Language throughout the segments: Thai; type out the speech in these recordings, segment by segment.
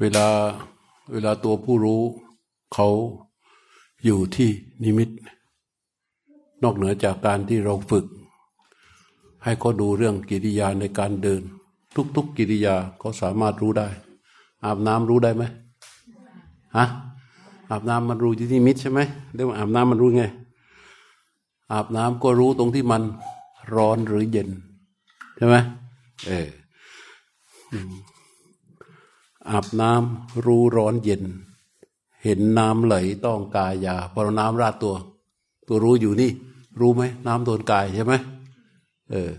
เวลาเวลาตัวผู้รู้เขาอยู่ที่นิมิต นอกเหนือจากการที่เราฝึก ให้เขาดูเรื่องกิริยาในการเดิน ทุกๆกิริยาเขาสามารถรู้ได้ อาบน้ำรู้ได้ไหมฮะอาบน้ำมันรู้ที่นิมิตใช่ไหมเรียกว่าอาบน้ำมันรู้ไง อาบน้ำก็รู้ตรงที่มันร้อนหรือเย็นใช่ไหมเออ อาบน้ำรู้ร้อนเย็น เห็นน้ำไหลต้องกายาพอน้ำราดตัว ตัวรู้อยู่นี่ รู้ไหมน้ำโดนกายใช่ไหมเออ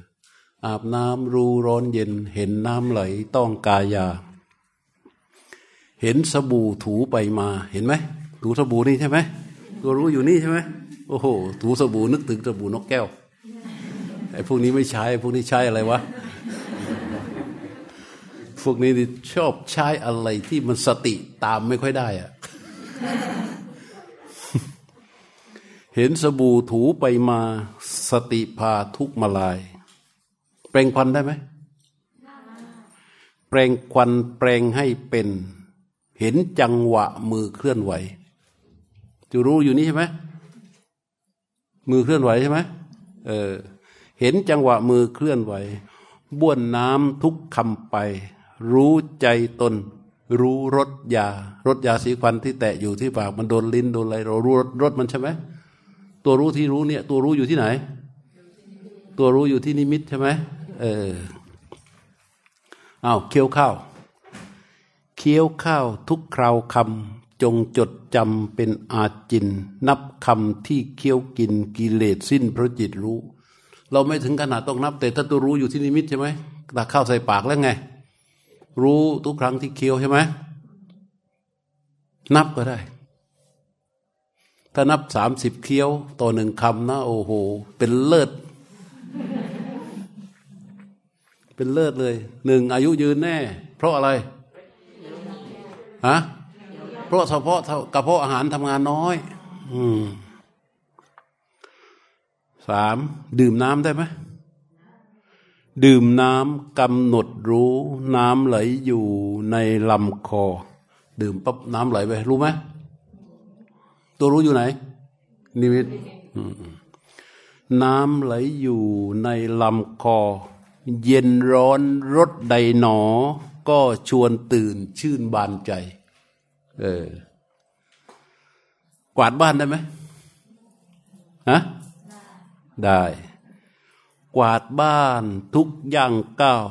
อาบน้ำรู้ร้อนเย็น เห็นน้ำไหลต้องกายา เห็นสบู่ถูไปมาเห็นไหมถูสบู่นี่ใช่ไหมตัวรู้อยู่นี่ใช่ไหมโอ้โหถูสบู่นึกถึงสบู่นกแก้วไอ้พวกนี้ไม่ใช้พวกนี้ใช้อะไรวะ พวกนี้ชอบใช้อะไรที่มันสติตามไม่ค่อยได้อะเห็นสบู่ถูไปมาสติพาทุกมาลาย แปลงควันได้ไหม แปลงควันแปลงให้เป็น เห็นจังหวะมือเคลื่อนไหวจะรู้อยู่นี่ใช่ไหมมือเคลื่อนไหวใช่ไหมเออ เห็นจังหวะมือเคลื่อนไหว บ้วนน้ำทุกคำไป รู้ใจตน รู้รสยารสยาสีควันที่แตะอยู่ที่ปากมันโดนลิ้นโดนอะไรเรารู้รสมันใช่ไหมตัวรู้ที่รู้เนี่ย ตัวรู้อยู่ที่ไหน ตัวรู้อยู่ที่นิมิตใช่ไหมเออเอาเคี้ยวข้าวเคี้ยวข้าวทุกคราวคำจงจดจำเป็นอาจิน นับคำที่เคี้ยวกินกิเลสสิ้นเพราะจิตรู้ เราไม่ถึงขนาดต้องนับ แต่ถ้าตัวรู้อยู่ที่นิมิตใช่ไหมตักข้าวใส่ปากแล้วไง รู้ทุกครั้งที่เคี้ยวใช่ไหมนับก็ได้ ถ้านับสามสิบเคี้ยว ต่อหนึ่งคำนะโอ้โห เป็นเลิศ เป็นเลิศเลยหนึ่งอายุยืนแน่ เพราะอะไรฮะเพราะเฉพาะกระเพาะอาหารทำงานน้อย อืมสามดื่มน้ำได้ไหม ดื่มน้ำกำหนดรู้น้ำไหลอยู่ในลำคอ ดื่มปั๊บน้ำไหลไป รู้ไหมตัวรู้อยู่ไหน นิมิตน้ำไหลอยู่ในลำคอ เย็นร้อนรสใดหนอ ก็ชวนตื่นชื่นบานใจ เออ กวาดบ้านได้ไหมฮะได้ กวาดบ้านทุกย่างก้าว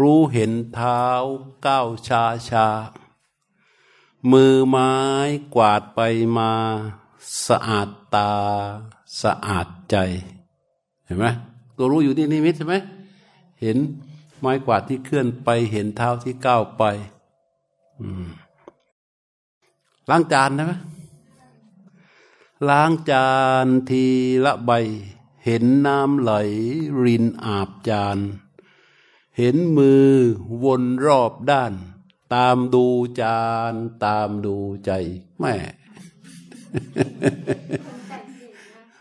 รู้เห็นเท้าก้าวชาชามือไม้กวาดไปมา สะอาดตา สะอาดใจ เห็นไหมตัวรู้อยู่ที่นิมิตใช่ไหมเห็นไม้กวาดที่เคลื่อนไปเห็นเท้าที่ก้าวไปล้างจานได้ไหมล้างจานทีละใบ เห็นน้ำไหล รินอาบจาน เห็นมือวนรอบด้าน ตามดูจาน ตามดูใจ แม่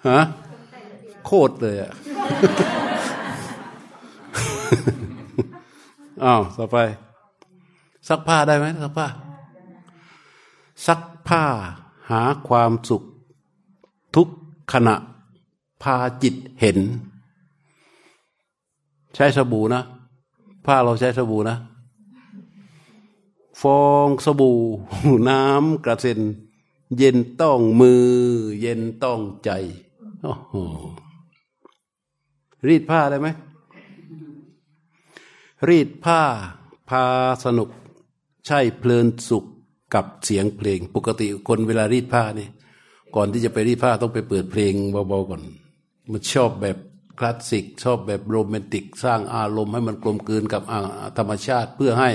ฮะโคตรเลยอะอ้าวต่อไป ซักผ้าได้ไหมซักผ้า ซักผ้าหาความสุข ทุกขณะ พาจิตเห็น ใช้สบู่นะ ผ้าเราใช้สบู่นะ ฟองสบู่ น้ำกระเซ็น เย็นต้องมือ เย็นต้องใจโอ้โหรีดผ้าได้ไหม รีดผ้า พาสนุก ใช่เพลินสุขกับเสียงเพลง ปกติคนเวลารีดผ้านี่ก่อนที่จะไปรีดผ้าต้องไปเปิดเพลงเบาๆก่อน มันชอบแบบคลาสสิก ชอบแบบโรแมนติก สร้างอารมณ์ให้มันกลมกลืนกับธรรมชาติ เพื่อให้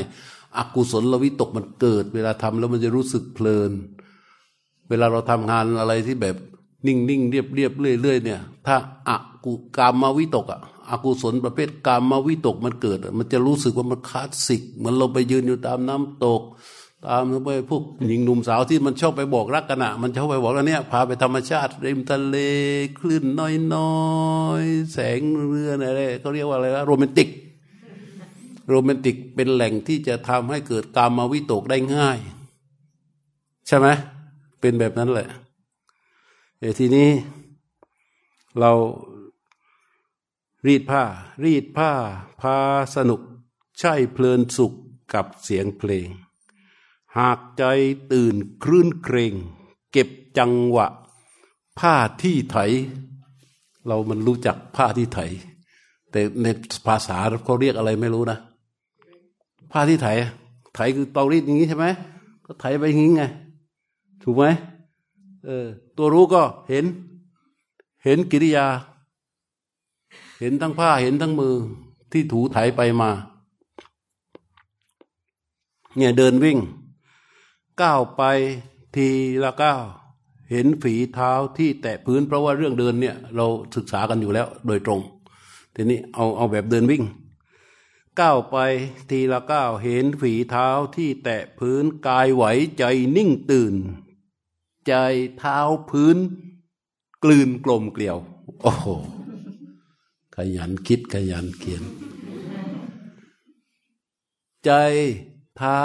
อกุศลวิตกมันเกิด เวลาทำแล้วมันจะรู้สึกเพลิน เวลาเราทำงานอะไรที่แบบนิ่งนิ่งเรียบเรียบเรื่อยเรื่อยเนี่ยถ้าอะกุกามมาวิตกอะอกุศลประเภทกามมาวิตกมันเกิด มันจะรู้สึกว่ามันคลาสสิกเหมือนเราไปยืนอยู่ตามน้ำตก ตามไปพวกหญิงหนุ่มสาวที่มันชอบไปบอกรักกันอะมันชอบไปบอกแล้วเนี่ยพาไปธรรมชาติ ริมทะเลคลื่นน้อยๆแสงเรืออะไรเขาเรียกว่าอะไรนะโรแมนติก โรแมนติกเป็นแหล่งที่จะทำให้เกิดกามาวิตกได้ง่าย ใช่ไหมเป็นแบบนั้นแหละแต่ทีนี้เรารีดผ้า รีดผ้าพาสนุก ใช่เพลินสุขกับเสียงเพลง หากใจตื่นคลื่นเกรง เก็บจังหวะ ผ้าที่ไถ เรามันรู้จักผ้าที่ไถ แต่ในภาษาเขาเรียกอะไรไม่รู้นะ ผ้าที่ไถ ไถคือเตารีดอย่างนี้ใช่ไหมก็ไถไปอย่างนี้ไง ถูกไหมเออ ตัวรู้ก็เห็น เห็นกิริยา เห็นทั้งผ้าเห็นทั้งมือที่ถูไถไปมา เนี่ยเดินวิ่ง ก้าวไปทีละก้าวเห็นฝีเท้าที่แตะพื้น เพราะว่าเรื่องเดินเนี่ย เราศึกษากันอยู่แล้วโดยตรง ทีนี้เอาเอาแบบเดินวิ่งก้าวไปทีละก้าวเห็นฝีเท้าที่แตะพื้นกายไหวใจนิ่งตื่น ใจเท้าพื้น กลืนกลมเกลียว โอ้โหขยันคิดขยันเขียน ใจเท้า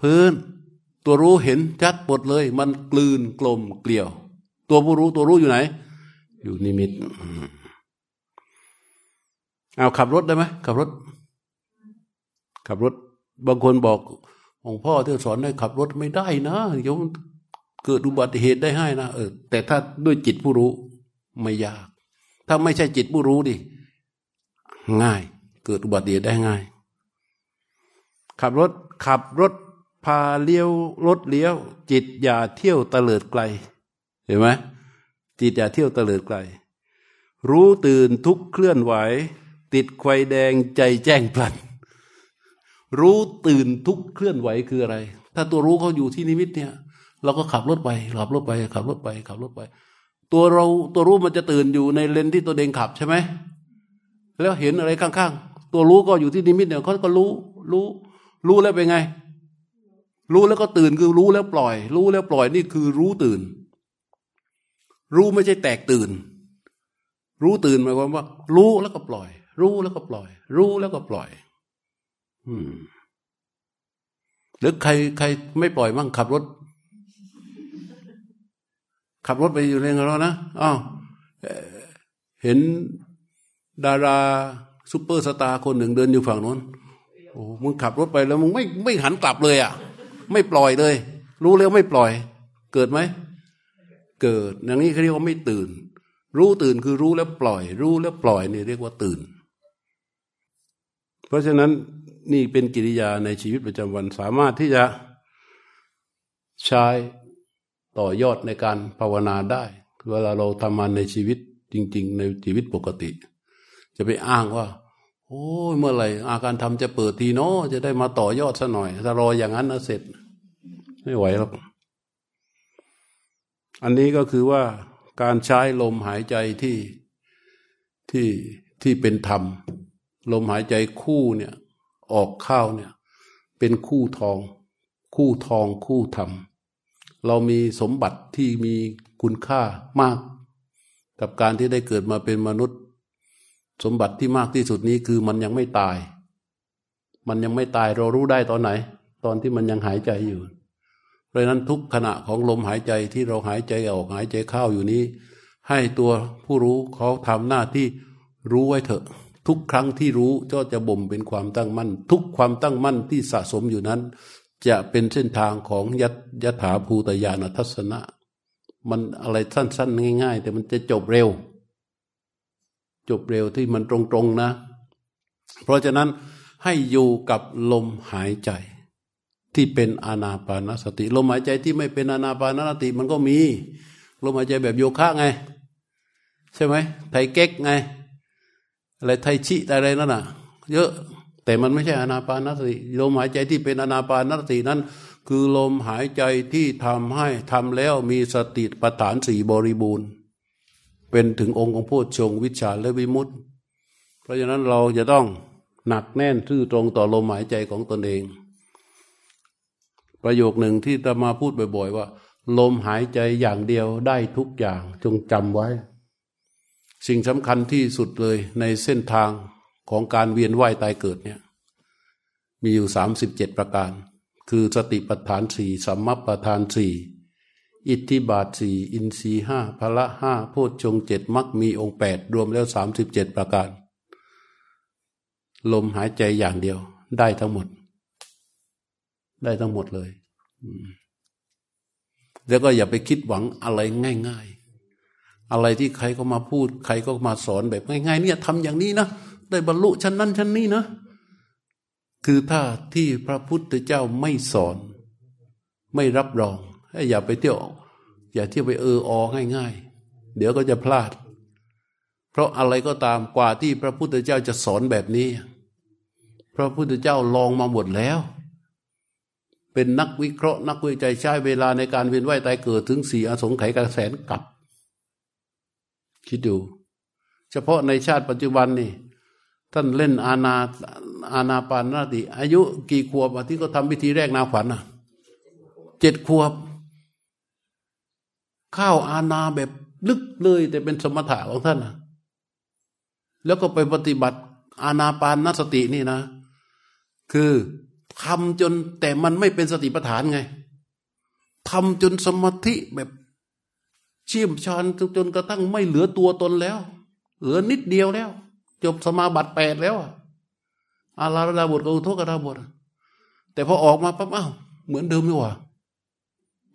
พื้น ตัวรู้เห็นชัดหมดเลย มันกลืนกลมเกลียว ตัวผู้รู้ตัวรู้อยู่ไหน อยู่นิมิตเอาขับรถได้ไหมขับรถ ขับรถ บางคนบอกองพ่อที่สอนให้ขับรถไม่ได้นะเดี๋ยวเกิดอุบัติเหตุได้ให้นะเออแต่ถ้าด้วยจิตผู้รู้ไม่ยาก ถ้าไม่ใช่จิตผู้รู้ดิง่าย เกิดอุบัติเหตุได้ง่าย ขับรถขับรถ พาเลี้ยวรถเลี้ยว จิตอย่าเที่ยวตะเลิดไกล เห็นไหมจิตอย่าเที่ยวตะเลิดไกล รู้ตื่นทุกเคลื่อนไหว ติดไฟแดงใจแจ้งพลัน รู้ตื่นทุกเคลื่อนไหวคืออะไร ถ้าตัวรู้เขาอยู่ที่นิมิตเนี่ย เราก็ขับรถไปขับรถไปขับรถไปขับรถไป ตัวเราตัวรู้มันจะตื่นอยู่ในเลนที่ตัวเองขับใช่ไหมแล้วเห็นอะไรข้างๆ ตัวรู้ก็อยู่ที่นิมิตเนี่ยเขาก็รู้รู้ รู้แล้วเป็นไง รู้แล้วก็ตื่นคือรู้แล้วปล่อย รู้แล้วปล่อยนี่คือรู้ตื่น รู้ไม่ใช่แตกตื่น รู้ตื่นหมายความว่า รู้แล้วก็ปล่อย รู้แล้วก็ปล่อย รู้แล้วก็ปล่อย อืมหรือใครใครไม่ปล่อยมั่งขับรถ ขับรถไปอยู่ในเรานะอ้าวเห็นดาราซูเปอร์สตาร์คนหนึ่งเดินอยู่ฝั่งนู้นโอ้มึงขับรถไปแล้วมึงไม่ไม่หันกลับเลยอะ ไม่ปล่อยเลย รู้แล้วไม่ปล่อย เกิดไหม เกิด อย่างนี้เขาเรียกว่าไม่ตื่น รู้ตื่นคือรู้แล้วปล่อย รู้แล้วปล่อยนี่เรียกว่าตื่น เพราะฉะนั้นนี่เป็นกิริยาในชีวิตประจำวันสามารถที่จะใช้ต่อยอดในการภาวนาได้ เวลาเราทำงานในชีวิตจริง ๆ ในชีวิตปกติ จะไปอ้างว่า โอ้ยเมื่อไหร่อาการทำจะเปิดทีเนาะจะได้มาต่อยอดซะหน่อย ถ้ารออย่างนั้นนะเสร็จ ไม่ไหวหรอกอันนี้ก็คือว่าการใช้ลมหายใจที่ที่ที่เป็นธรรม ลมหายใจคู่เนี่ย ออกข้าวเนี่ย เป็นคู่ทอง คู่ทองคู่ธรรม เรามีสมบัติที่มีคุณค่ามาก กับการที่ได้เกิดมาเป็นมนุษย์ สมบัติที่มากที่สุดนี้คือมันยังไม่ตาย มันยังไม่ตายเรารู้ได้ตอนไหน ตอนที่มันยังหายใจอยู่ เพราะนั้นทุกขณะของลมหายใจที่เราหายใจออกหายใจเข้าอยู่นี้ ให้ตัวผู้รู้เขาทำหน้าที่รู้ไว้เถอะ ทุกครั้งที่รู้ก็จะบ่มเป็นความตั้งมั่น ทุกความตั้งมั่นที่สะสมอยู่นั้น จะเป็นเส้นทางของยัตยถาภูตยานทัศนะ มันอะไรสั้น ๆ ง่าย ๆ แต่มันจะจบเร็ว จบเร็วที่มันตรงๆนะ เพราะฉะนั้นให้อยู่กับลมหายใจ ที่เป็นอานาปานสติ ลมหายใจที่ไม่เป็นอานาปานสติมันก็มี ลมหายใจแบบโยคะไง ใช่ไหมไทเก๊กไง อะไรไทชิอะไรนั่นน่ะ เยอะแต่มันไม่ใช่อานาปานสติลมหายใจที่เป็นอานาปานสตินั้น คือลมหายใจที่ทำให้ทำแล้วมีสติปัฏฐานสี่บริบูรณ์ เป็นถึงองค์ของพูดชงวิชาและวิมุตต์เพราะฉะนั้นเราจะต้องหนักแน่นซื่อตรงต่อลมหายใจของตนเอง ประโยคหนึ่งที่ตมาพูดบ่อย ๆ ว่า ลมหายใจอย่างเดียวได้ทุกอย่างจงจำไว้ สิ่งสำคัญที่สุดเลยในเส้นทางของการเวียนว่ายตายเกิดเนี่ยมีอยู่สามสิบเจ็ดประการ คือสติปัฏฐานสี่สัมมัปปทานสี่ อิทธิบาทสี่อินทรีห้าพละห้าโพชฌงเจ็ดมักมีองค์แปดรวมแล้วสามสิบเจ็ดประการ ลมหายใจอย่างเดียว ได้ทั้งหมด ได้ทั้งหมดเลยแล้วก็อย่าไปคิดหวังอะไรง่าย ๆ อะไรที่ใครก็มาพูด ใครก็มาสอนแบบง่าย ๆ เนี่ยทำอย่างนี้นะได้บรรลุชั้นนั้นชั้นนี้นะคือถ้าที่พระพุทธเจ้าไม่สอน ไม่รับรอง อย่าไปเที่ยว อย่าเที่ยวไปเอออง่ายๆ เดี๋ยวก็จะพลาด เพราะอะไรก็ตามกว่าที่พระพุทธเจ้าจะสอนแบบนี้ พระพุทธเจ้าลองมาหมดแล้ว เป็นนักวิเคราะห์ นักวิจัยใช้เวลาในการเวียนว่ายตายเกิดถึงสี่อสงไขยกระแสนกับ คิดดู เฉพาะในชาติปัจจุบันนี่ท่านเล่นอาณาอาณาปานนาติ อายุกี่ขวบที่เขาทำพิธีแรกนาขวัญอะเจ็ดขวบ ข้าวอาณาแบบลึกเลย แต่เป็นสมถะของท่านนะแล้วก็ไปปฏิบัติอาณาปานนสตินี่นะ คือทำจนแต่มันไม่เป็นสติปัฏฐานไงทำจนสมาธิแบบเชี่ยมชานจนกระทั่งไม่เหลือตัวตนแล้ว เหลือนิดเดียวแล้ว จบสมาบัติแปดแล้วอาราดาบทกับอุทกดาบทแต่พอออกมาปั๊บอ้าวเหมือนเดิมไม่ว่า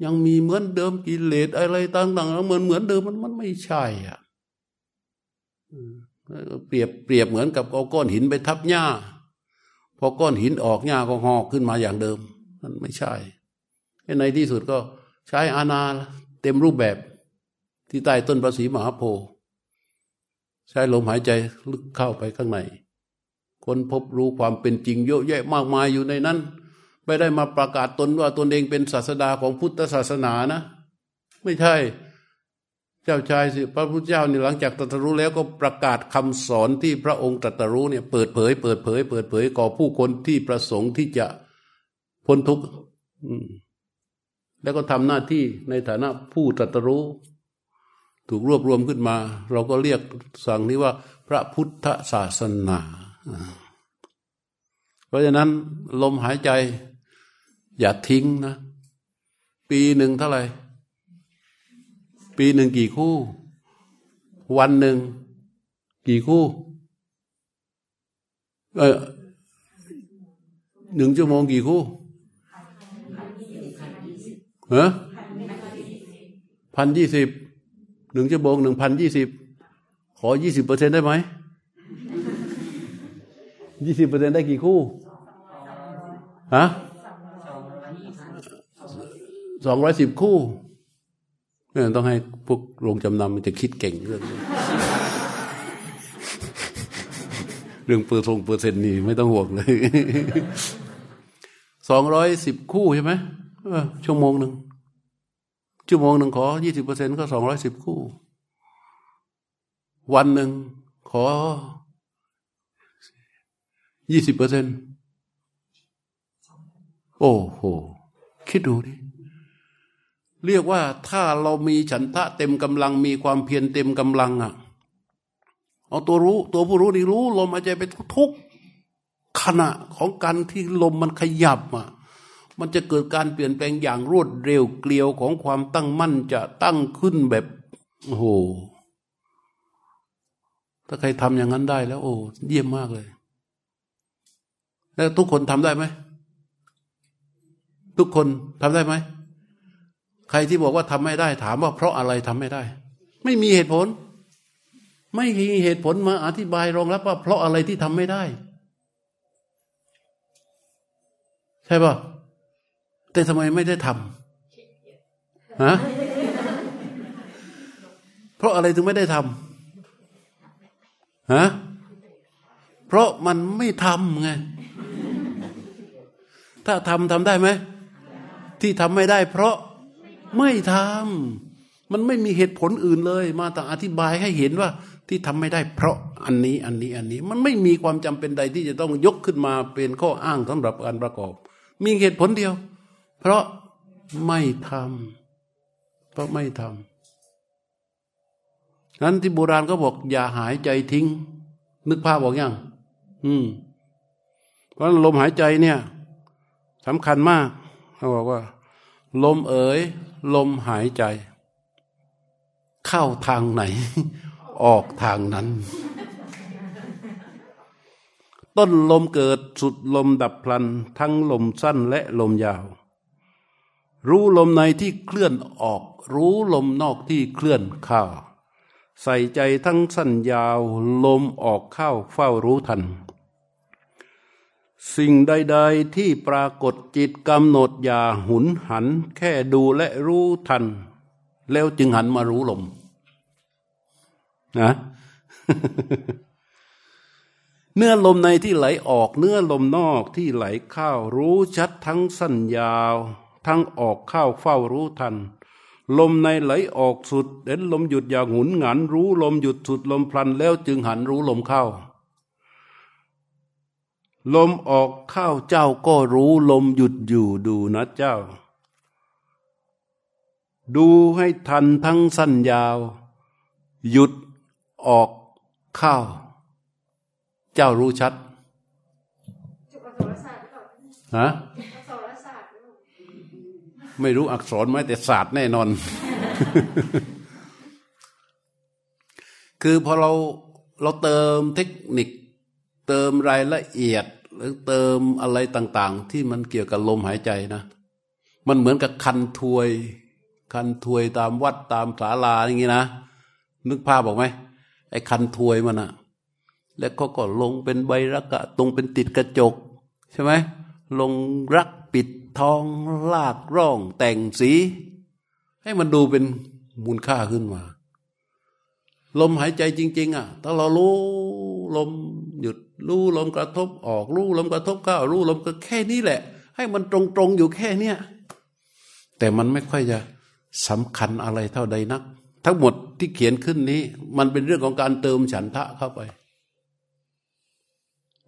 ยังมีเหมือนเดิมกิเลสอะไรต่างๆเหมือนเหมือนเดิมมันมันไม่ใช่อะเปรียบเปรียบเหมือนกับเอาก้อนหินไปทับหญ้าพอก้อนหินออกหญ้าก็หอกขึ้นมาอย่างเดิม มันไม่ใช่ในที่สุดก็ใช้อาณาเต็มรูปแบบที่ใต้ต้นประสีมหาโพธิ์ใช้ลมหายใจลึกเข้าไปข้างใน คนพบรู้ความเป็นจริงเยอะแยะมากมายอยู่ในนั้น ไม่ได้มาประกาศตนว่าตนเองเป็นศาสดาของพุทธศาสนานะ ไม่ใช่ เจ้าชายสิพระพุทธเจ้าเนี่ยหลังจากตรัสรู้แล้วก็ประกาศคำสอนที่พระองค์ตรัสรู้เนี่ยเปิดเผย เปิดเผย เปิดเผยก่อผู้คนที่ประสงค์ที่จะพ้นทุกข์แล้วก็ทำหน้าที่ในฐานะผู้ตรัสรู้ ถูกรวบรวมขึ้นมา เราก็เรียกสั่งนี้ว่า พระพุทธศาสนา เพราะฉะนั้นลมหายใจ อย่าทิ้งนะ ปีหนึ่งเท่าไหร่ ปีหนึ่งกี่คู่ วันหนึ่งกี่คู่ เออหนึ่งชั่วโมงกี่คู่เออพันยี่สิบหนึ่งชั่วโมงหนึ่งพันยี่สิบขอยี่สิบเปอร์เซ็นได้ไหมยี่สิบเปอร์เซ็นได้กี่คู่ฮะ สองร้อยสิบคู่เนี่ยต้องให้พวกโรงจำนำมันจะคิดเก่งเรื่องเรื่องเปอร์ทงเปอร์เซ็นต์นี่ไม่ต้องห่วงเลยสองร้อยสิบคู่ใช่ไหมชั่วโมงหนึ่งชั่วโมงหนึ่งขอยี่สิบเปอร์เซ็นก็สองร้อยสิบคู่ วันหนึ่งขอยี่สิบเปอร์เซ็นโอ้โห คิดดูดิ เรียกว่าถ้าเรามีฉันทะเต็มกำลัง มีความเพียรเต็มกำลังอะเอาตัวรู้ ตัวผู้รู้นี่รู้ลมหายใจไปทุกขณะของการที่ลมมันขยับอะมันจะเกิดการเปลี่ยนแปลงอย่างรวดเร็วเกลียวของความตั้งมั่นจะตั้งขึ้นแบบโอ้โหถ้าใครทำอย่างนั้นได้แล้ว โอ้เยี่ยมมากเลย แล้วทุกคนทำได้ไหมทุกคนทำได้ไหม ใครที่บอกว่าทำไม่ได้ ถามว่าเพราะอะไรทำไม่ได้ ไม่มีเหตุผล ไม่มีเหตุผลมาอธิบายรองรับว่า เพราะอะไรที่ทำไม่ได้ ใช่ป่ะแต่ทำไมไม่ได้ทำฮะเพราะอะไรถึงไม่ได้ทำฮะเพราะมันไม่ทำไง ถ้าทำทำได้ไหม ที่ทำไม่ได้ เพราะ ไม่ทำมันไม่มีเหตุผลอื่นเลย มาแต่อธิบายให้เห็นว่าที่ทำไม่ได้เพราะอันนี้อันนี้อันนี้มันไม่มีความจำเป็นใดที่จะต้องยกขึ้นมาเป็นข้ออ้างสำหรับการประกอบ มีเหตุผลเดียว เพราะไม่ทำเพราะไม่ทำนั้นที่โบราณก็บอก อย่าหายใจทิ้ง นึกภาพบอกยังอืม เพราะลมหายใจเนี่ยสำคัญมากเขาบอกว่า ลมเอ๋ย ลมหายใจ เข้าทางไหน ออกทางนั้น ต้นลมเกิดสุดลมดับพลัน ทั้งลมสั้นและลมยาว รู้ลมในที่เคลื่อนออก รู้ลมนอกที่เคลื่อนเข้าใส่ใจทั้งสั้นยาว ลมออกเข้าเฝ้ารู้ทัน สิ่งใด ๆที่ปรากฏจิตกำหนดอย่าหุนหัน แค่ดูและรู้ทัน แล้วจึงหันมารู้ลมนะเนื้อลมในที่ไหลออกเนื้อลมนอกที่ไหลเข้ารู้ชัดทั้งสั้นยาว ทั้งออกเข้าเฝ้ารู้ทัน ลมในไหลออกสุดเด่นลมหยุดอย่างหุนหัน รู้ลมหยุดสุดลมพลันแล้วจึงหันรู้ลมเข้า ลมออกเข้าเจ้าก็รู้ลมหยุดอยู่ดูนะเจ้า ดูให้ทันทั้งสั้นยาว หยุดออกเข้า เจ้ารู้ชัดฮะไม่รู้อักษรไหมแต่ศาสตร์แน่นอน คือพอเราเราเติมเทคนิค เติมรายละเอียด หรือเติมอะไรต่างๆ ที่มันเกี่ยวกับลมหายใจนะ มันเหมือนกับคันทวย คันทวยตามวัดตามศาลาอย่างนี้นะ นึกภาพบอกไหมไอ้คันทวยมันอะแล้วก็ก็ลงเป็นใบรักะตรงเป็นติดกระจก ใช่ไหมลงรักปิดทองลากร่องแต่งสี ให้มันดูเป็นมูลค่าขึ้นมา ลมหายใจจริง ๆ อะ ถ้าเรารู้ลม รู้ลมกระทบออกรู้ลมกระทบเข้ารู้ลมก็แค่นี้แหละ ให้มันตรงๆอยู่แค่เนี้ยแต่มันไม่ค่อยจะสำคัญอะไรเท่าใดนัก ทั้งหมดที่เขียนขึ้นนี้ มันเป็นเรื่องของการเติมฉันทะเข้าไป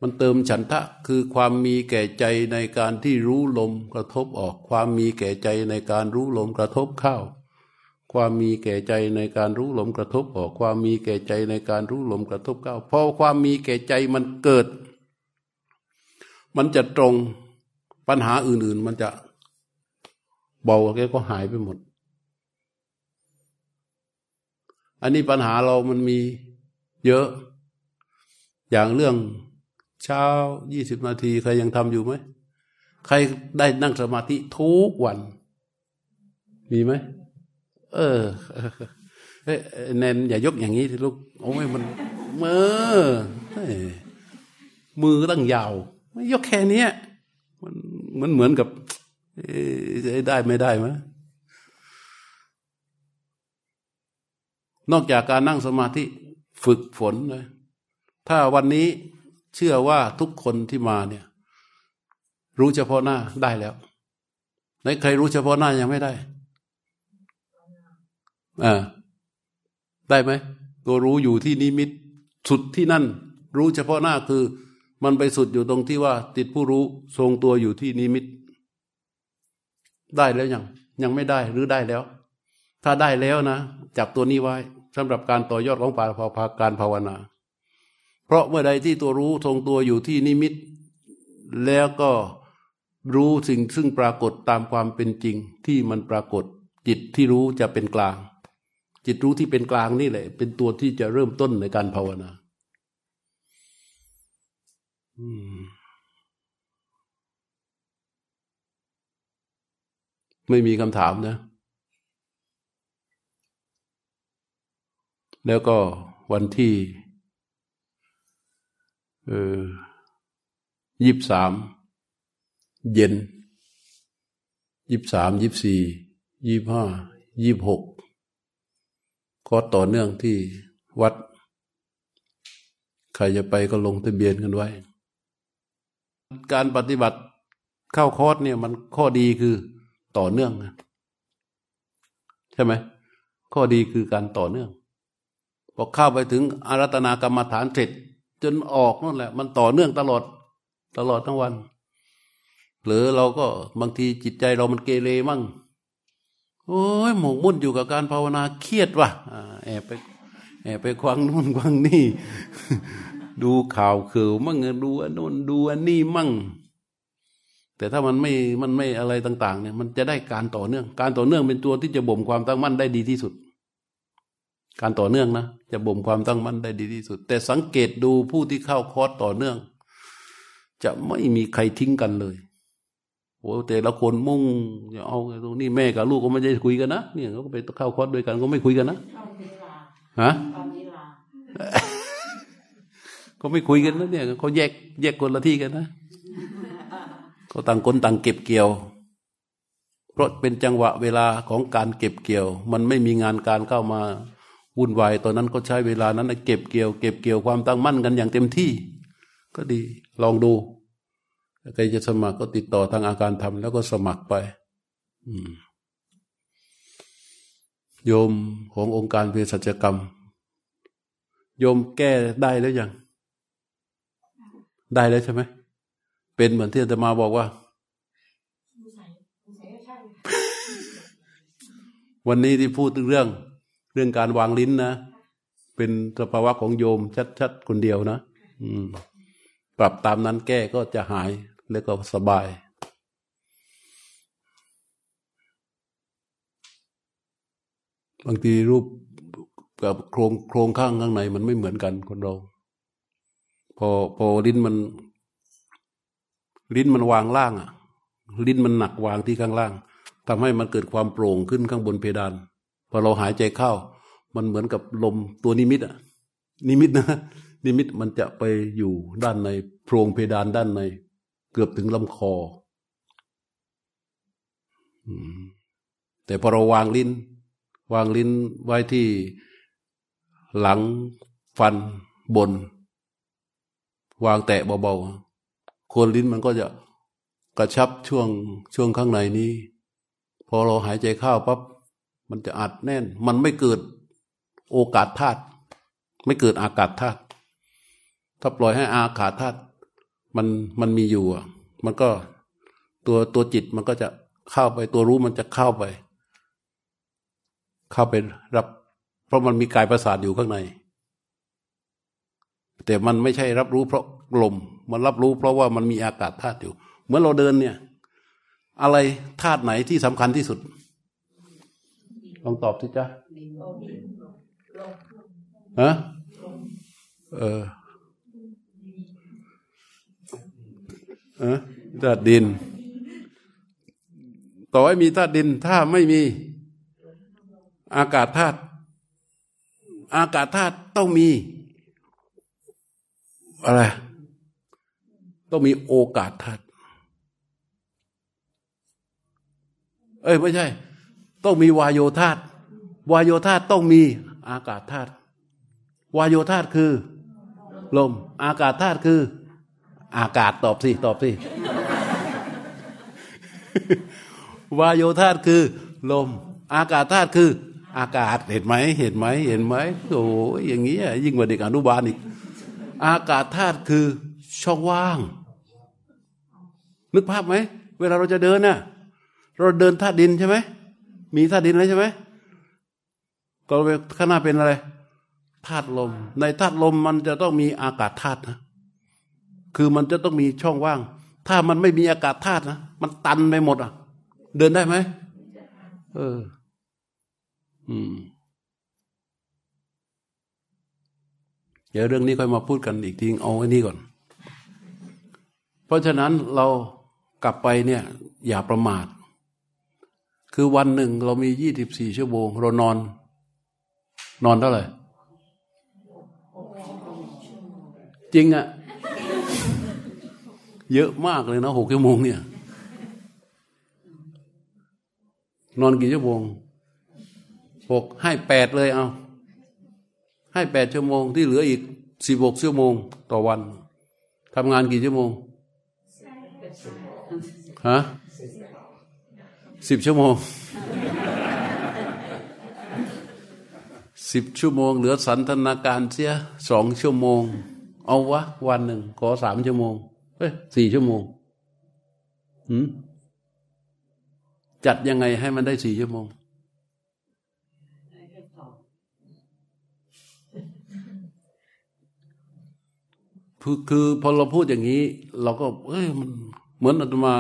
มันเติมฉันทะคือความมีแก่ใจในการที่รู้ลมกระทบออก ความมีแก่ใจในการรู้ลมกระทบเข้า ความมีแก่ใจในการรู้ลมกระทบออกความมีแก่ใจในการรู้ลมกระทบเข้าพอความมีแก่ใจมันเกิด มันจะตรงปัญหาอื่น ๆ มันจะเบาแกก็หายไปหมด อันนี้ปัญหาเรามันมีเยอะ อย่างเรื่องเช้ายี่สิบนาทีใครยังทำอยู่ไหม ใครได้นั่งสมาธิทุกวัน มีไหม เออเอ้แนนอย่ายกอย่างนี้ลูกโอ้ยมันมือมือตั้งยาวไม่ยกแค่นี้มันมันเหมือนกับได้ไม่ได้ไหมนอกจากการนั่งสมาธิฝึกฝนเลยถ้าวันนี้เชื่อว่าทุกคนที่มาเนี่ย รู้เฉพาะหน้าได้แล้วไหนใครรู้เฉพาะหน้ายังไม่ได้ อ่าได้ไหมตัวรู้อยู่ที่นิมิตสุดที่นั่น รู้เฉพาะหน้าคือ มันไปสุดอยู่ตรงที่ว่า ติดผู้รู้ทรงตัวอยู่ที่นิมิต ได้แล้วยังยังไม่ได้หรือได้แล้ว ถ้าได้แล้วนะจับตัวนี้ไว้สำหรับการต่อยอดของปาภาการภาวนา เพราะเมื่อใดที่ตัวรู้ทรงตัวอยู่ที่นิมิต แล้วก็รู้สิ่งซึ่งปรากฏตามความเป็นจริงที่มันปรากฏจิตที่รู้จะเป็นกลาง จิตรู้ที่เป็นกลางนี่แหละ เป็นตัวที่จะเริ่มต้นในการภาวนาไม่มีคำถามนะ แล้วก็วันที่เออยี่สามเย็นยี่สามยี่สี่ยี่ห้ายี่หก ก็ต่อเนื่องที่วัด ใครจะไปก็ลงทะเบียนกันไว้ การปฏิบัติเข้าคอร์สเนี่ยมันข้อดีคือต่อเนื่องนะใช่ไหมข้อดีคือการต่อเนื่องพอเข้าไปถึงอารัตนากรรมฐานเสร็จ จนออกนั่นแหละ มันต่อเนื่องตลอด ตลอดทั้งวันหรือเราก็บางทีจิตใจเรามันเกเรมั่ง โอ้ยหมกมุ่นอยู่กับการภาวนาเครียดว่ะแอบไปแอบไปควังนู่นควังนี่ ดูข่าวคือมั่งดูอันโน้นดูอันนี้มั่ง แต่ถ้ามันไม่มันไม่อะไรต่าง ๆ เนี่ย มันจะได้การต่อเนื่อง การต่อเนื่องเป็นตัวที่จะบ่มความตั้งมั่นได้ดีที่สุด การต่อเนื่องนะจะบ่มความตั้งมั่นได้ดีที่สุด แต่สังเกตดูผู้ที่เข้าคอร์สต่อเนื่อง จะไม่มีใครทิ้งกันเลย โอ้แต่ละคนมุ่งอย่าเอาตรงนี้แม่กับลูกก็ไม่ได้คุยกันนะเนี่ยเขาก็ไปเข้าคอร์สด้วยกันก็ไม่คุยกันนะฮะก็ไม่คุยกันนะเนี่ยเขาแยกแยกคนละที่กันนะเขาต่างคนต่างเก็บเกี่ยว เพราะเป็นจังหวะเวลาของการเก็บเกี่ยว มันไม่มีงานการเข้ามาวุ่นวายตอนนั้นก็ใช้เวลานั้นเก็บเกี่ยว เก็บเกี่ยวความตั้งมั่นกันอย่างเต็มที่ ก็ดีลองดู ใครจะสมัครก็ติดต่อทางอาการทำแล้วก็สมัครไปโยมขององค์การเภสัชกรรม โยมแก้ได้แล้วยัง ได้แล้วใช่ไหม เป็นเหมือนที่อาตมาบอกว่า วันนี้ที่พูดเรื่อง เรื่องการวางลิ้นนะ เป็นสภาวะของโยมชัดๆคนเดียวนะ อืมปรับตามนั้นแก้ก็จะหาย แล้วก็สบาย บางทีรูปกับโครงโครงข้างข้างในมันไม่เหมือนกันคนเรา พอพอลิ้นมัน ลิ้นมันวางล่างอะลิ้นมันหนักวางที่ข้างล่างทำให้มันเกิดความโปร่งขึ้นข้างบนเพดานพอเราหายใจเข้า มันเหมือนกับลมตัวนิมิตอะนิมิตนะนิมิตมันจะไปอยู่ด้านในโพรงเพดานด้านใน เกือบถึงลำคอแต่พอเราวางลิ้น วางลิ้นไว้ที่หลังฟันบน วางแตะเบาๆคนลิ้นมันก็จะกระชับช่วงช่วงข้างในนี้ พอเราหายใจเข้าปั๊บมันจะอัดแน่น มันไม่เกิดโอกาสธาตุไม่เกิดอากาศธาตุถ้าปล่อยให้อากาศธาตุ มันมันมีอยู่อะ มันก็ตัวตัวจิตมันก็จะเข้าไปตัวรู้มันจะเข้าไป เข้าไปรับ เพราะมันมีกายประสาทอยู่ข้างใน แต่มันไม่ใช่รับรู้เพราะลม มันรับรู้เพราะว่ามันมีอากาศธาตุอยู่เหมือนเราเดินเนี่ย อะไรธาตุไหนที่สำคัญที่สุดลองตอบสิจ้ะฮะเออ ธาตุดิน ต่อให้มีธาตุดิน ถ้าไม่มีอากาศธาตุอากาศธาตุต้องมี อะไรต้องมีโอกาสธาตุเอ้ยไม่ใช่ ต้องมีวายโยธาตุวายโยธาตุต้องมีอากาศธาตุวายโยธาตุคือ ลม อากาศธาตุคือ อากาศตอบสิตอบสิวายโยธาตุคือ ลม อากาศธาตุคือ อากาศเห็นไหมเห็นไหมเห็นไหมโอ้ยอย่างนี้ยิ่งกว่าเด็กอนุบาลอีก อากาศธาตุคือช่องว่าง นึกภาพไหมเวลาเราจะเดินน่ะเราเดินธาตุดินใช่ไหมมีธาตุดินแล้วใช่ไหมก็ข้างหน้าเป็นอะไรธาตุลม ในธาตุลมมันจะต้องมีอากาศธาตุนะ คือมันจะต้องมีช่องว่าง ถ้ามันไม่มีอากาศธาตุนะมันตันไปหมดอะ เดินได้ไหมเออ อืม เดี๋ยวเรื่องนี้ค่อยมาพูดกันอีกทีเอาไว้นี่ก่อน เพราะฉะนั้นเรากลับไปเนี่ย อย่าประมาท คือวันหนึ่งเรามียี่สิบสี่ชั่วโมงเรานอน นอนเท่าไหร่จริงอะ่ะ เยอะมากเลยนะหกชั่วโมงเนี่ย นอนกี่ชั่วโมงหกให้แปดเลยเอาให้แปดชั่วโมงที่เหลืออีกสิบหกชั่วโมงต่อวันทำงานกี่ชั่วโมงฮะสิบชั่วโมงสิบชั่วโมง เหลือสันทนาการเสียสองชั่วโมง เอาวะ วันหนึ่งขอสามชั่วโมง เอ้ยสี่ชั่วโมงหืมจัดยังไงให้มันได้สี่ชั่วโมง คือคือพอเราพูดอย่างนี้ เราก็ เอ้ยมันเหมือนอาตมา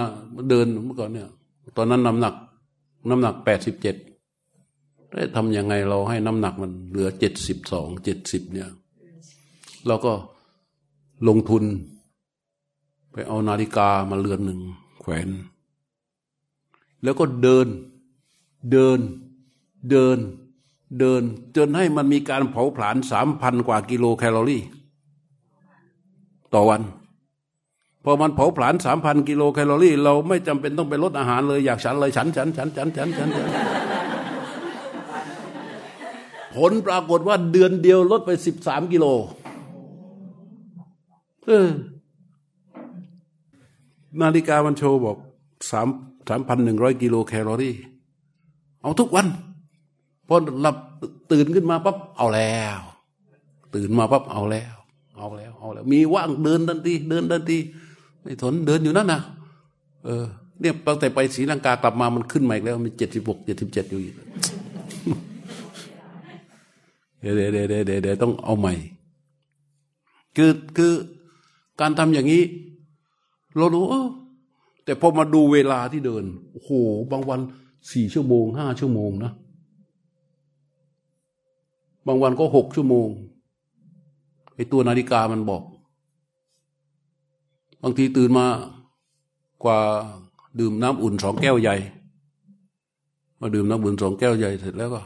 เดินเมื่อก่อนเนี่ย ตอนนั้นน้ำหนัก น้ำหนักแปดสิบเจ็ดได้ทำยังไงเราให้น้ำหนักมันเหลือเจ็ดสิบสองเจ็ดสิบเนี่ย เราก็ลงทุน ไปเอานาฬิกามาเรือนหนึ่งแขวน แล้วก็เดิน เดิน เดิน เดิน จนให้มันมีการเผาผลาญสามพันกว่ากิโลแคลอรี่ ต่อวัน พอมันเผาผลาญสามพันกิโลแคลอรี่ เราไม่จำเป็นต้องไปลดอาหารเลย อยากฉันเลยฉันฉันฉันฉันฉันฉันฉันผลปรากฏว่าเดือนเดียวลดไปสิบสามกิโลเออ นาฬิกามันโชว์บอกสามสามพันหนึ่งร้อยกิโลแคลอรี่ เอาทุกวันพอหลับตื่นขึ้นมาปั๊บเอาแล้ว ตื่นมาปั๊บเอาแล้ว เอาแล้วเอาแล้ว มีว่างเดินทันทีเดินทันทีไม่ทนเดินอยู่นั่นนะเออเนี่ยตั้งแต่ไปศรีลังกากลับมามันขึ้นมาอีกแล้วมีเจ็ดสิบหกเจ็ดสิบเจ็ดอยู่อีกเดเดี๋ยวเดี๋ยวเดี๋ยวเดี๋ยวต้องเอาใหม่ คือคือการทำอย่างนี้ เราดูเออแต่พอมาดูเวลาที่เดินโอ้โหบางวันสี่ชั่วโมงห้าชั่วโมงนะบางวันก็หกชั่วโมงไอตัวนาฬิกามันบอก บางทีตื่นมากว่าดื่มน้ำอุ่นสองแก้วใหญ่ มาดื่มน้ำอุ่นสองแก้วใหญ่เสร็จแล้วก็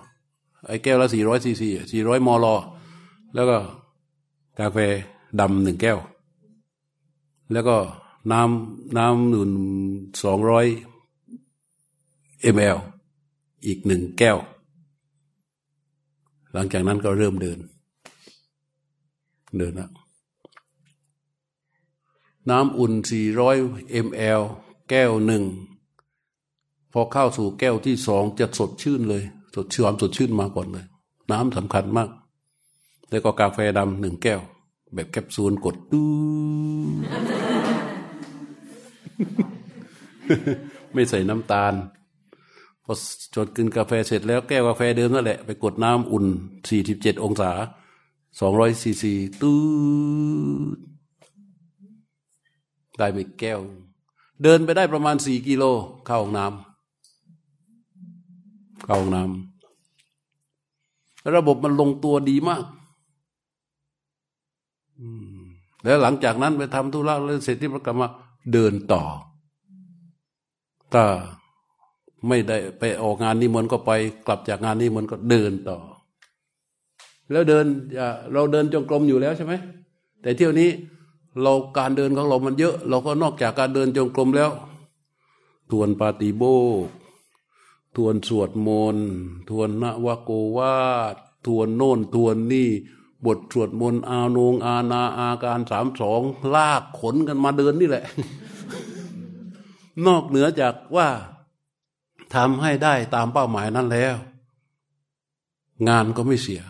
ไอ้แก้วละสี่ร้อยซีซีสี่ร้อยมลแล้วก็กาแฟดำหนึ่งแก้ว แล้วก็ น้ำน้ำอุ่นสองร้อยมลอีกหนึ่งแก้ว หลังจากนั้นก็เริ่มเดิน เดินแล้วน้ำอุ่น 400 ml แก้วหนึ่ง พอเข้าสู่แก้วที่สองจะสดชื่นเลย สดชื่นสดชื่นมาก่อนเลย น้ำสำคัญมาก แล้วก็กาแฟดำหนึ่งแก้ว แบบแคปซูลกดตู้ ไม่ใส่น้ำตาลพอจดกินกาแฟเสร็จแล้วแก้วกาแฟเดิมนั่นแหละ ไปกดน้ำอุ่น47องศา200ซีซีตู้ได้ไปแก้ว เดินไปได้ประมาณสี่กิโลเข้าห้องน้ำเข้าห้องน้ำระบบมันลงตัวดีมากแล้วหลังจากนั้นไปทำธุระแล้วเสร็จที่ประกรรมา เดินต่อ ถ้าไม่ได้ไปออกงานนิมนต์ก็ไปกลับจากงานนิมนต์ก็เดินต่อ แล้วเดินเราเดินจงกรมอยู่แล้วใช่ไหมแต่เที่ยวนี้เราการเดินของเรามันเยอะ เราก็นอกจากการเดินจงกรมแล้ว ทวนปาติโบกทวนสวดมนต์ทวนนวโกวาทวนโน่นทวนนี่ บทสวดมนต์อาโนงอาณาอาการสามสองลากขนกันมาเดินนี่แหละ นอกเหนือจากว่าทำให้ได้ตามเป้าหมายนั้นแล้ว งานก็ไม่เสีย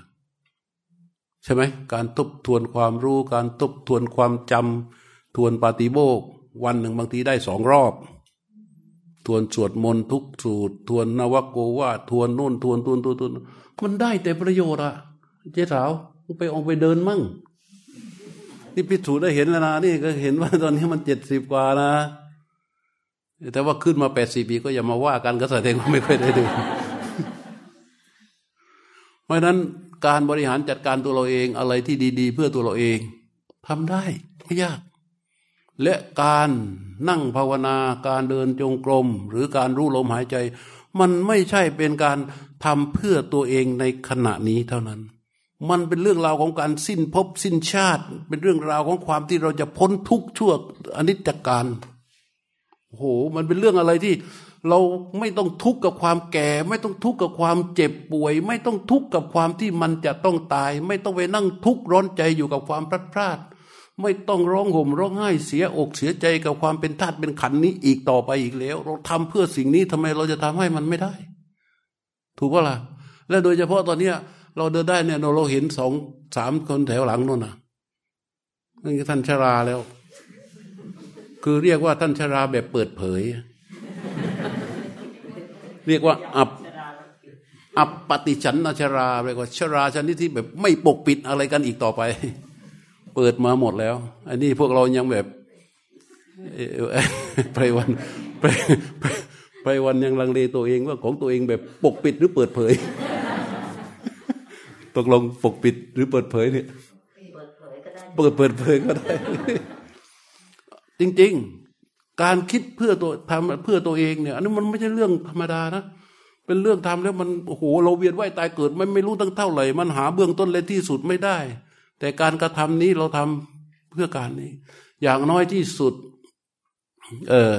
ใช่ไหมการทบทวนความรู้ การทบทวนความจำทวนปาฏิโบก วันหนึ่งบางทีได้สองรอบ ทวนสวดมนต์ทุกสูตร ทวนนวโกวาทวนนู่นทวนทวนทวนทวนมันได้แต่ประโยชน์อะเจ๊สาว ไปออกไปเดินมั่ง นี่พิสูจน์ได้เห็นแล้วนะนี่ก็เห็นว่าตอนนี้มันเจ็ดสิบกว่านะ แต่ว่าขึ้นมาแปดสิบปีก็อย่ามาว่ากันก็แสดงว่าไม่ค่อยได้ดินเพราะนั้นการบริหารจัดการตัวเราเองอะไรที่ดีๆ เพื่อตัวเราเองทำได้ไม่ยาก และการนั่งภาวนาการเดินจงกรม หรือการรู้ลมหายใจ มันไม่ใช่เป็นการทำเพื่อตัวเองในขณะนี้เท่านั้น มันเป็นเรื่องราวของการสิ้นภพสิ้นชาติ เป็นเรื่องราวของความที่เราจะพ้นทุกข์ชั่วอนิจจการโอ้โห มันเป็นเรื่องอะไรที่เราไม่ต้องทุกข์กับความแก่ ไม่ต้องทุกข์กับความเจ็บป่วย ไม่ต้องทุกข์กับความที่มันจะต้องตาย ไม่ต้องไปนั่งทุกข์ร้อนใจอยู่กับความพลาดพลาดไม่ต้องร้องห่มร้องไห้เสียอกเสียใจกับความเป็นธาตุเป็นขันนี้อีกต่อไปอีกแล้ว เราทำเพื่อสิ่งนี้ทำไมเราจะทำให้มันไม่ได้ ถูกปะล่ะและโดยเฉพาะตอนเนี้ย เราเดินได้เนี่ยเราเห็นสองสามคนแถวหลังนู่นน่ะนั่นคือท่านชราแล้ว คือเรียกว่าท่านชราแบบเปิดเผย เรียกว่าอับอับปฏิชันนชราเรียกว่า ชราชนิดที่แบบไม่ปกปิดอะไรกันอีกต่อไป เปิดมาหมดแล้ว อันนี้พวกเรายังแบบไปวันไปไปวันยังลังเลตัวเองว่าของตัวเองแบบปกปิดหรือเปิดเผย ตกลงปกปิดหรือเปิดเผยเนี่ยเปิดเผยก็ได้เปิดเปิดเผยก็ได้ จริง ๆ การคิดเพื่อตัวทำเพื่อตัวเองเนี่ย อันนี้มันไม่ใช่เรื่องธรรมดานะเป็นเรื่องทำแล้วมันโอ้โหเราเวียนว่ายตายเกิดไม่ไม่รู้ตั้งเท่าไหร่ มันหาเบื้องต้นเลยที่สุดไม่ได้ แต่การกระทำนี้เราทำเพื่อการนี้ อย่างน้อยที่สุด เออ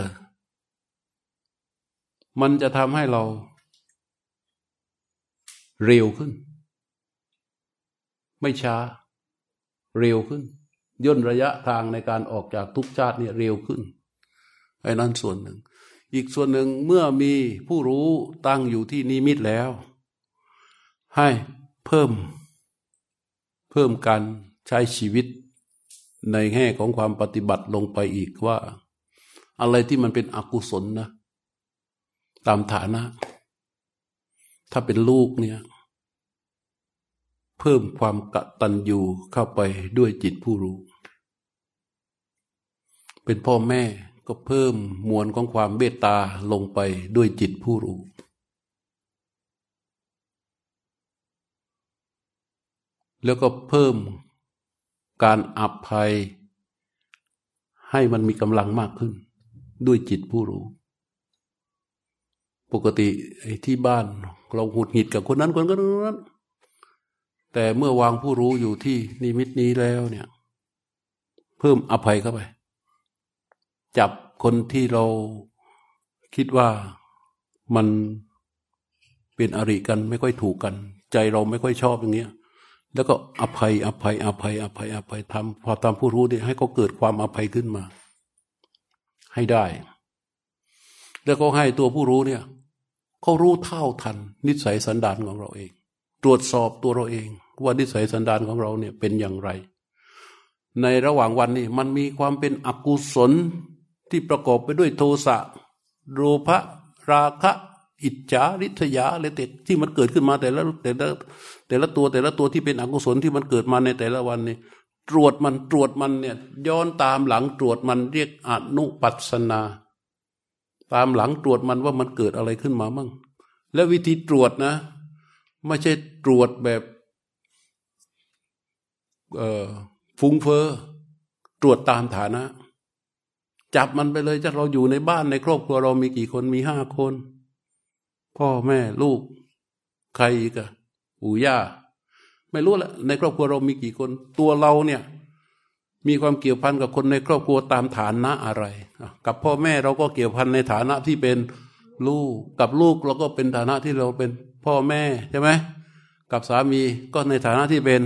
มันจะทำให้เรา เร็วขึ้น ไม่ช้า เร็วขึ้น ย่นระยะทางในการออกจากทุกชาติเนี่ยเร็วขึ้นไอ้นั้นส่วนหนึ่ง อีกส่วนหนึ่งเมื่อมีผู้รู้ตั้งอยู่ที่นิมิตแล้ว ให้เพิ่ม เพิ่มการใช้ชีวิตในแง่ของความปฏิบัติลงไปอีกว่า อะไรที่มันเป็นอกุศลนะ ตามฐานะ ถ้าเป็นลูกเนี่ย เพิ่มความกะตัญญูเข้าไปด้วยจิตผู้รู้ เป็นพ่อแม่ก็เพิ่มมวลของความเมตตาลงไปด้วยจิตผู้รู้ แล้วก็เพิ่มการอภัย ให้มันมีกำลังมากขึ้น ด้วยจิตผู้รู้ ปกติไอ้ที่บ้านเราหุดหงิดกับคนนั้นคนนั้น แต่เมื่อวางผู้รู้อยู่ที่นิมิตนี้แล้วเนี่ย เพิ่มอภัยเข้าไป จับคนที่เราคิดว่ามันเป็นอริกันไม่ค่อยถูกกัน ใจเราไม่ค่อยชอบอย่างเงี้ย แล้วก็อภัยอภัยอภัยอภัยอภัยทำพอทำผู้รู้เนี่ยให้เขาเกิดความอภัยขึ้นมา ให้ได้ แล้วก็ให้ตัวผู้รู้เนี่ยเขารู้เท่าทัน นิสัยสันดานของเราเอง ตรวจสอบตัวเราเอง ว่านิสัยสันดานของเราเนี่ยเป็นอย่างไร ในระหว่างวันนี้มันมีความเป็นอกุศลที่ประกอบไปด้วยโทสะโลภะราคะอิจฉาริษยาอะไรต็ที่มันเกิดขึ้นมาแต่ละแต่ละแต่ละตัวแต่ละตัวที่เป็นอกุศลที่มันเกิดมาในแต่ละวันนี่ตรวจมันตรวจมันเนี่ยย้อนตามหลังตรวจมันเรียกอนุปัสนา ตามหลังตรวจมันว่ามันเกิดอะไรขึ้นมามั่งและวิธีตรวจนะ ไม่ใช่ตรวจแบบ ฟุ้งเฟอ้อตรวจตามฐานะ จับมันไปเลยจะเราอยู่ในบ้านในครอบครัวเรามีกี่คนมีห้าคน พ่อแม่ลูก ใครอีกอะปู่ย่า ไม่รู้ละในครอบครัวเรามีกี่คน ตัวเราเนี่ย มีความเกี่ยวพันกับคนในครอบครัวตามฐานะอะไร กับพ่อแม่เราก็เกี่ยวพันในฐานะที่เป็นลูกกับลูกเราก็เป็นฐานะที่เราเป็นพ่อแม่ใช่ไหมกับสามีก็ในฐานะที่เป็น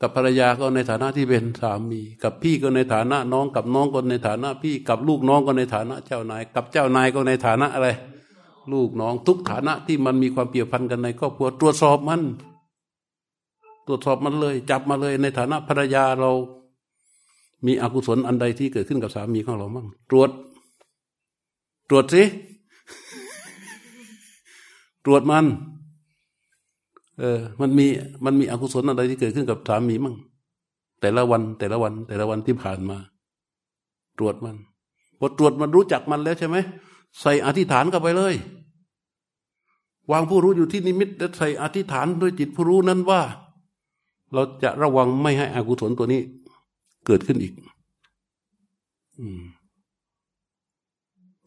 กับภรรยาก็ในฐานะที่เป็นสามี กับพี่ก็ในฐานะน้องกับน้องก็ในฐานะพี่กับลูกน้องก็ในฐานะเจ้านาย กับเจ้านายก็ในฐานะอะไร ลูกน้องทุกฐานะที่มันมีความเกี่ยวพันกันในครอบครัวตรวจสอบมัน ตรวจสอบมันเลย จับมาเลยในฐานะภรรยาเรา มีอกุศลอันใดที่เกิดขึ้นกับสามีของเราบ้างตรวจ ตรวจสิตรวจมัน เออ มันมีมันมีอกุศลอันใดที่เกิดขึ้นกับสามีมั่งแต่ละวันแต่ละวัน แต่ละวันที่ผ่านมา ตรวจมันพอตรวจมันรู้จักมันแล้วใช่ไหมใส่อธิษฐานเข้าไปเลย วางผู้รู้อยู่ที่นิมิตแล้วใส่อธิษฐานด้วยจิตผู้รู้นั้นว่า เราจะระวังไม่ให้อกุศลตัวนี้ เกิดขึ้นอีกอืม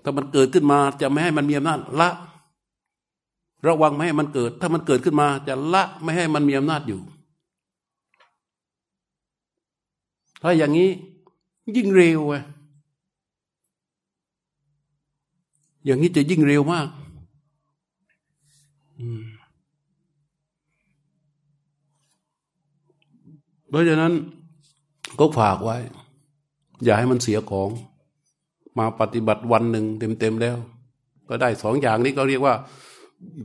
ถ้ามันเกิดขึ้นมาจะไม่ให้มันมีอำนาจละ ระวังไม่ให้มันเกิด ถ้ามันเกิดขึ้นมา จะละไม่ให้มันมีอำนาจอยู่ ถ้าอย่างนี้ยิ่งเร็วไงอย่างนี้จะยิ่งเร็วมากเพราะฉะนั้นก็ฝากไว้ อย่าให้มันเสียของ มาปฏิบัติวันหนึ่งเต็มๆแล้ว ก็ได้สองอย่างนี้ก็เรียกว่า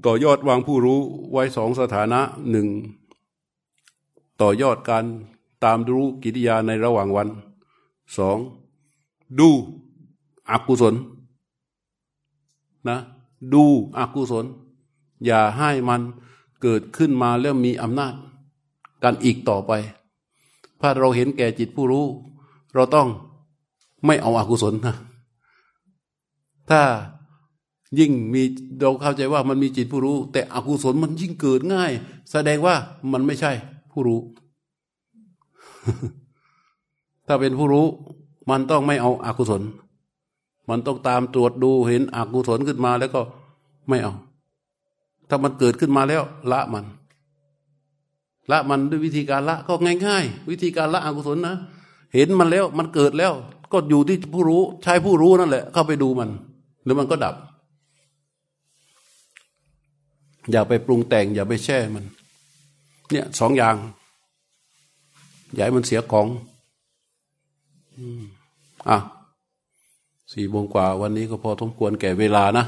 ต่อยอดวางผู้รู้ไว้สองสถานะหนึ่งต่อยอดการตามรู้กิริยาในระหว่างวันสองดูอกุศลนะดูอกุศล อย่าให้มันเกิดขึ้นมาแล้วมีอำนาจกันอีกต่อไป ถ้าเราเห็นแก่จิตผู้รู้ เราต้องไม่เอาอากุศลนะถ้า ยิ่งมีเราเข้าใจว่ามันมีจิตผู้รู้ แต่อกุศลมันยิ่งเกิดง่าย แสดงว่ามันไม่ใช่ผู้รู้ ถ้าเป็นผู้รู้ มันต้องไม่เอาอากุศล มันต้องตามตรวจดูเห็นอกุศลขึ้นมาแล้วก็ไม่เอา ถ้ามันเกิดขึ้นมาแล้วละมัน ละมันด้วยวิธีการละก็ง่าย ๆ วิธีการละอกุศลนะเห็นมันแล้วมันเกิดแล้ว ก็อยู่ที่ผู้รู้ใช้ผู้รู้นั่นแหละ เข้าไปดูมัน หรือมันก็ดับ อย่าไปปรุงแต่ง อย่าไปแช่มัน เนี่ยสองอย่างอย่าให้มันเสียของอะสี่โมงกว่าวันนี้ก็พอสมควรแก่เวลานะ